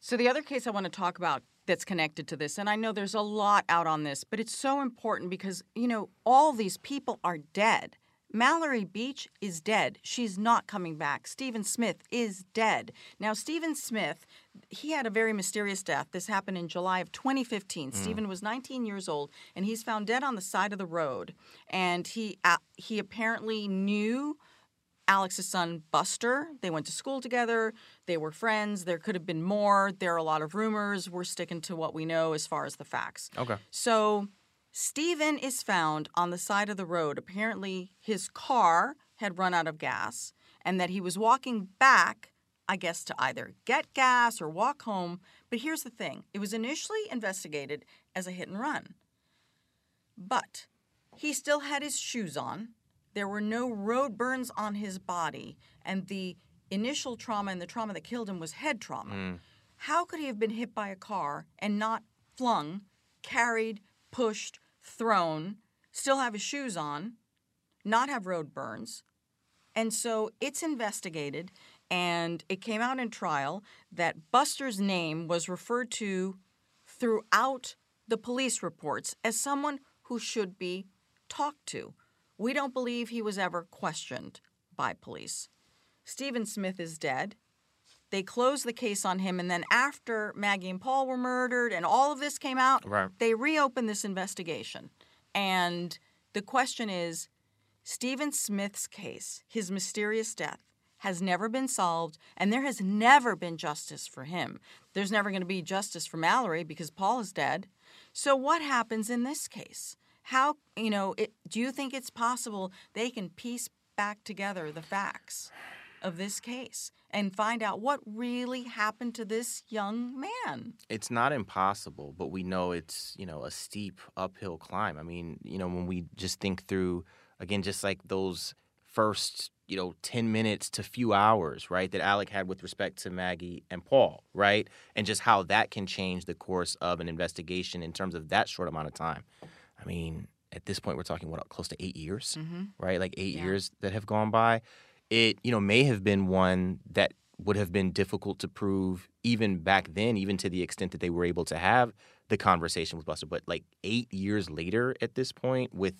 So, the other case I want to talk about that's connected to this, and I know there's a lot out on this, but it's so important because, you know, all these people are dead. Mallory Beach is dead. She's not coming back. Stephen Smith is dead. Now, Stephen Smith, he had a very mysterious death. This happened in July of 2015. Mm. Stephen was 19 years old, and he's found dead on the side of the road. And he uh, he apparently knew Alex's son Buster. They went to school together. They were friends. There could have been more. There are a lot of rumors. We're sticking to what we know as far as the facts. Okay. So Stephen is found on the side of the road. Apparently, his car had run out of gas and that he was walking back, I guess, to either get gas or walk home. But here's the thing it was initially investigated as a hit and run. But he still had his shoes on. There were no road burns on his body. And the initial trauma and the trauma that killed him was head trauma. Mm. How could he have been hit by a car and not flung, carried, pushed, thrown, still have his shoes on, not have road burns? And so it's investigated, and it came out in trial that Buster's name was referred to throughout the police reports as someone who should be talked to. We don't believe he was ever questioned by police. Stephen Smith is dead. They closed the case on him, and then after Maggie and Paul were murdered and all of this came out, Right. they reopened this investigation. And the question is Stephen Smith's case, his mysterious death, has never been solved, and there has never been justice for him. There's never going to be justice for Mallory because Paul is dead. So, what happens in this case? How, you know, it, do you think it's possible they can piece back together the facts of this case and find out what really happened to this young man? it's not impossible, but we know it's you know a steep uphill climb. I mean, you know, when we just think through again, just like those first you know ten minutes to few hours, right, that Alex had with respect to Maggie and Paul, right, and just how that can change the course of an investigation in terms of that short amount of time. I mean, at this point, we're talking what close to eight years, Mhm. right? Like eight years that have gone by. It you know may have been one that would have been difficult to prove even back then, even to the extent that they were able to have the conversation with Buster. But like eight years later, at this point, with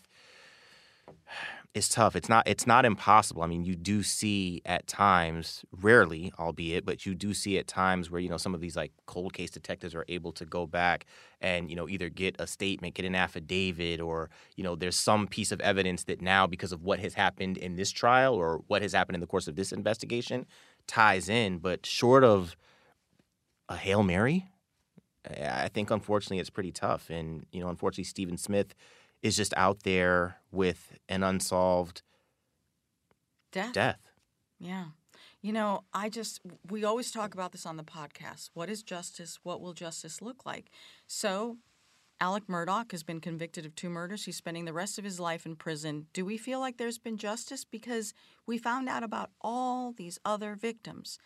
it's tough. It's not. It's not impossible. I mean, you do see at times, rarely, albeit, but you do see at times where you know some of these like cold case detectives are able to go back and you know either get a statement, get an affidavit, or you know there's some piece of evidence that now because of what has happened in this trial or what has happened in the course of this investigation ties in. But short of a hail mary. I think unfortunately it's pretty tough, and you know, unfortunately Stephen Smith is just out there with an unsolved Death. death. Yeah. You know, I just, we always talk about this on the podcast. What is justice? What will justice look like? So, Alex Murdaugh has been convicted of two murders. He's spending the rest of his life in prison. Do we feel like there's been justice? Because we found out about all these other victims.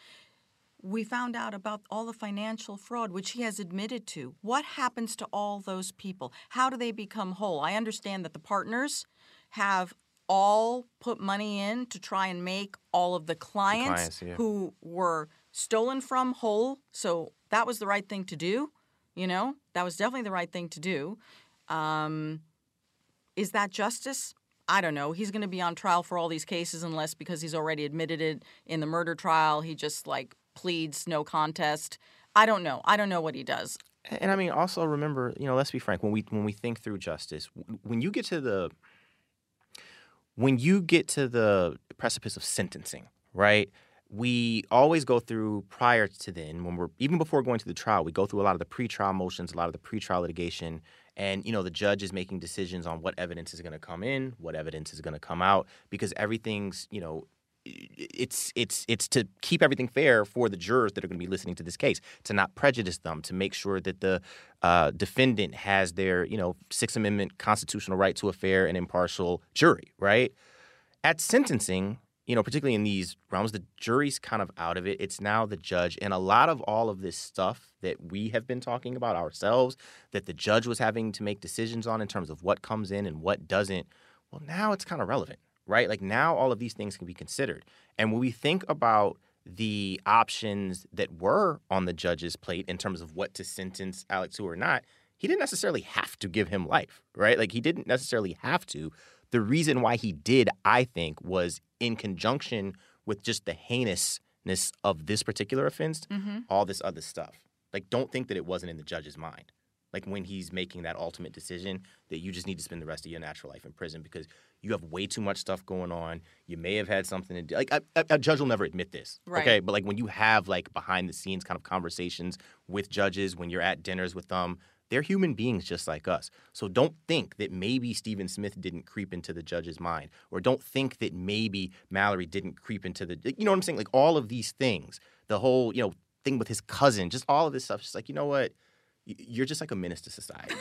We found out about all the financial fraud, which he has admitted to. What happens to all those people? How do they become whole? I understand that the partners have all put money in to try and make all of the clients, clients, yeah. who were stolen from whole. So that was the right thing to do. You know, that was definitely the right thing to do. Um, is that justice? I don't know. He's going to be on trial for all these cases unless because he's already admitted it in the murder trial, he just like pleads no contest. I don't know. I don't know what he does. And, I mean, also remember, you know, let's be frank. When we when we think through justice, when you get to the when you get to the precipice of sentencing, right? We always go through prior to then, when we're even before going to the trial, we go through a lot of the pretrial motions, a lot of the pretrial litigation, and you know the judge is making decisions on what evidence is going to come in, what evidence is going to come out, because everything's you know it's it's it's to keep everything fair for the jurors that are going to be listening to this case, to not prejudice them, to make sure that the uh, defendant has their you know Sixth Amendment constitutional right to a fair and impartial jury. Right at sentencing, you know, particularly in these realms, the jury's kind of out of it. It's now the judge, and a lot of all of this stuff that we have been talking about ourselves, that the judge was having to make decisions on in terms of what comes in and what doesn't. Well, now it's kind of relevant right? Like now all of these things can be considered. And when we think about the options that were on the judge's plate in terms of what to sentence Alex to or not, he didn't necessarily have to give him life, right? Like he didn't necessarily have to. The reason why he did, I think, was in conjunction with just the heinousness of this particular offense, mm-hmm. all this other stuff. Like, don't think that it wasn't in the judge's mind. Like when he's making that ultimate decision that you just need to spend the rest of your natural life in prison because you have way too much stuff going on. You may have had something to do. Like a, judge will never admit this, Right. okay? But like when you have like behind the scenes kind of conversations with judges, when you're at dinners with them, they're human beings just like us. So don't think that maybe Stephen Smith didn't creep into the judge's mind, or don't think that maybe Mallory didn't creep into the. You know what I'm saying? Like all of these things, the whole you know thing with his cousin, just all of this stuff. Just like you know what, you're just like a menace to society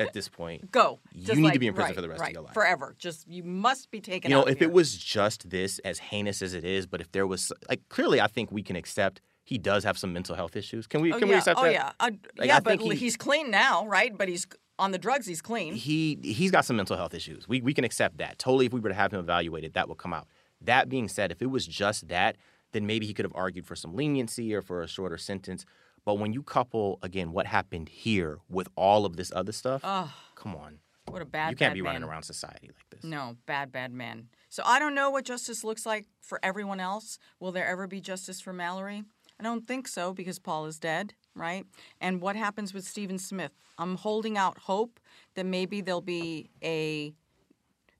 at this point. Go. You Just need to be in prison right, for the rest right, of your life. Forever. Just you must be taken You know, if here. it was just this, as heinous as it is, but if there was like clearly, I think we can accept he does have some mental health issues. Can we? Oh can yeah. we accept oh that? Oh yeah. Uh, Like, yeah, I but he- he's clean now, right? But he's on the drugs. He's clean. he he's got some mental health issues. We we can accept that. Totally if we were to have him evaluated, that would come out. That being said, if it was just that, then maybe he could have argued for some leniency or for a shorter sentence. But when you couple again what happened here with all of this other stuff, oh, come on. what a bad. you can't bad be running man. around society like this. No, bad, bad man. So I don't know what justice looks like for everyone else. Will there ever be justice for Mallory? I don't think so because Paul is dead, right? And what happens with Stephen Smith? I'm holding out hope that maybe there'll be a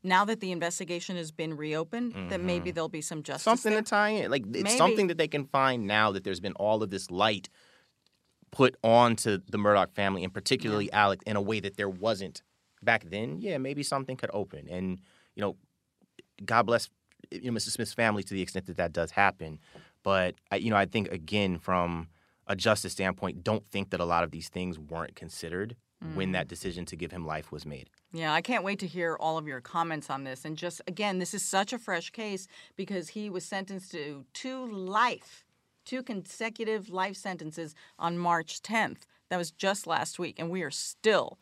now that the investigation has been reopened, that maybe there'll be some justice. Mm-hmm. something there. to tie in. Like it's Maybe. something that they can find now that there's been all of this light put onto the Murdaugh family and particularly Alex in a way that there wasn't back then. Yeah, maybe something could open. And you know, God bless you know Mr. Smith's family to the extent that that does happen. But I, you know, I think again from a justice standpoint, don't think that a lot of these things weren't considered when that mm. decision to give him life was made. Yeah, I can't wait to hear all of your comments on this. And just again, this is such a fresh case because he was sentenced to two life, two consecutive life sentences on March 10th. That was just last week, and we are still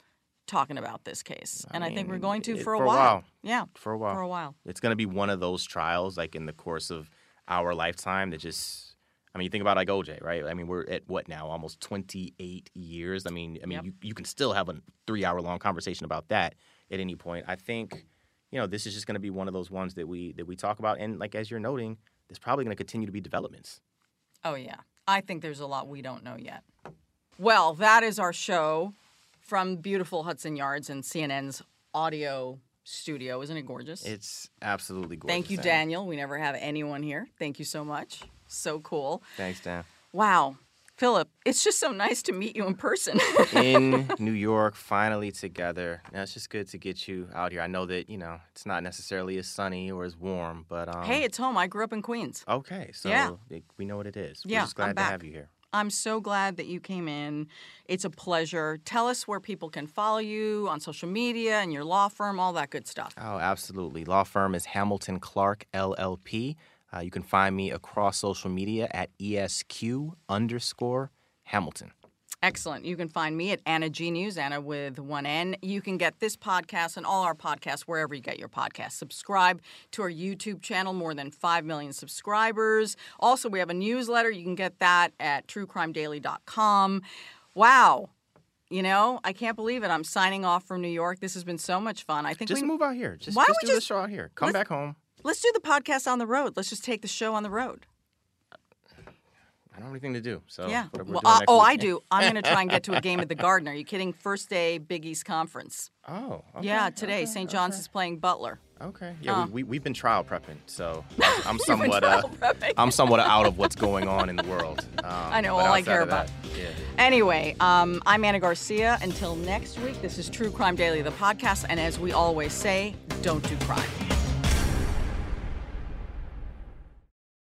talking about this case. and I think we're going to it- for a for a while. while. Yeah, For a while. For a while. It's going to be one of those trials, like in the course of our lifetime, that just. I mean, you think about like OJ, right? I mean, we're at what now? Almost 28 years. I mean, I mean, Yep. you, you can still have a three-hour long conversation about that at any point. I think, you know, this is just going to be one of those ones that we that we talk about, and like as you're noting, there's probably going to continue to be developments. Oh, yeah. I think there's a lot we don't know yet. Well, that is our show from beautiful Hudson Yards and CNN's audio studio. Isn't it gorgeous? It's absolutely gorgeous. Thank you. Daniel. We never have anyone here. Thank you so much. So cool. Thanks, Dan. Wow. Phillip, it's just so nice to meet you in person. in New York, finally together. Now it's just good to get you out here. I know that you know it's not necessarily as sunny or as warm, but um, hey, it's home. I grew up in Queens. okay, so Yeah. it- we know what it is. We're Yeah, just glad I'm to have you here. I'm so glad that you came in. It's a pleasure. Tell us where people can follow you on social media and your law firm, all that good stuff. Oh, absolutely. Law firm is Hamilton Clark LLP. Uh, you can find me across social media at ESQ underscore Hamilton. Excellent. You can find me at Ana G News, Ana with one N. You can get this podcast and all our podcasts wherever you get your podcasts. Subscribe to our YouTube channel, more than 5 million subscribers. Also, we have a newsletter. You can get that at truecrimedaily.com. Wow. You know, I can't believe it. I'm signing off from New York. This has been so much fun. I think Just we move out here. Just, Why just do just- show out here. Come back home. Let's do the podcast on the road. Let's just take the show on the road. I don't have anything to do. So yeah. Well, uh, oh, week- I do. I'm going to try and get to a game at the Garden. Are you kidding? First day Big East Conference. Oh. Okay, yeah, today okay, St. John's okay. is playing Butler. Okay. Yeah, Oh. we, we, we've been trial prepping, so I'm somewhat uh. I'm somewhat out of what's going on in the world. Um, I know, all I care about. that, yeah. Anyway, um, I'm Ana Garcia. Until next week, this is True Crime Daily, the podcast. And as we always say, don't do crime.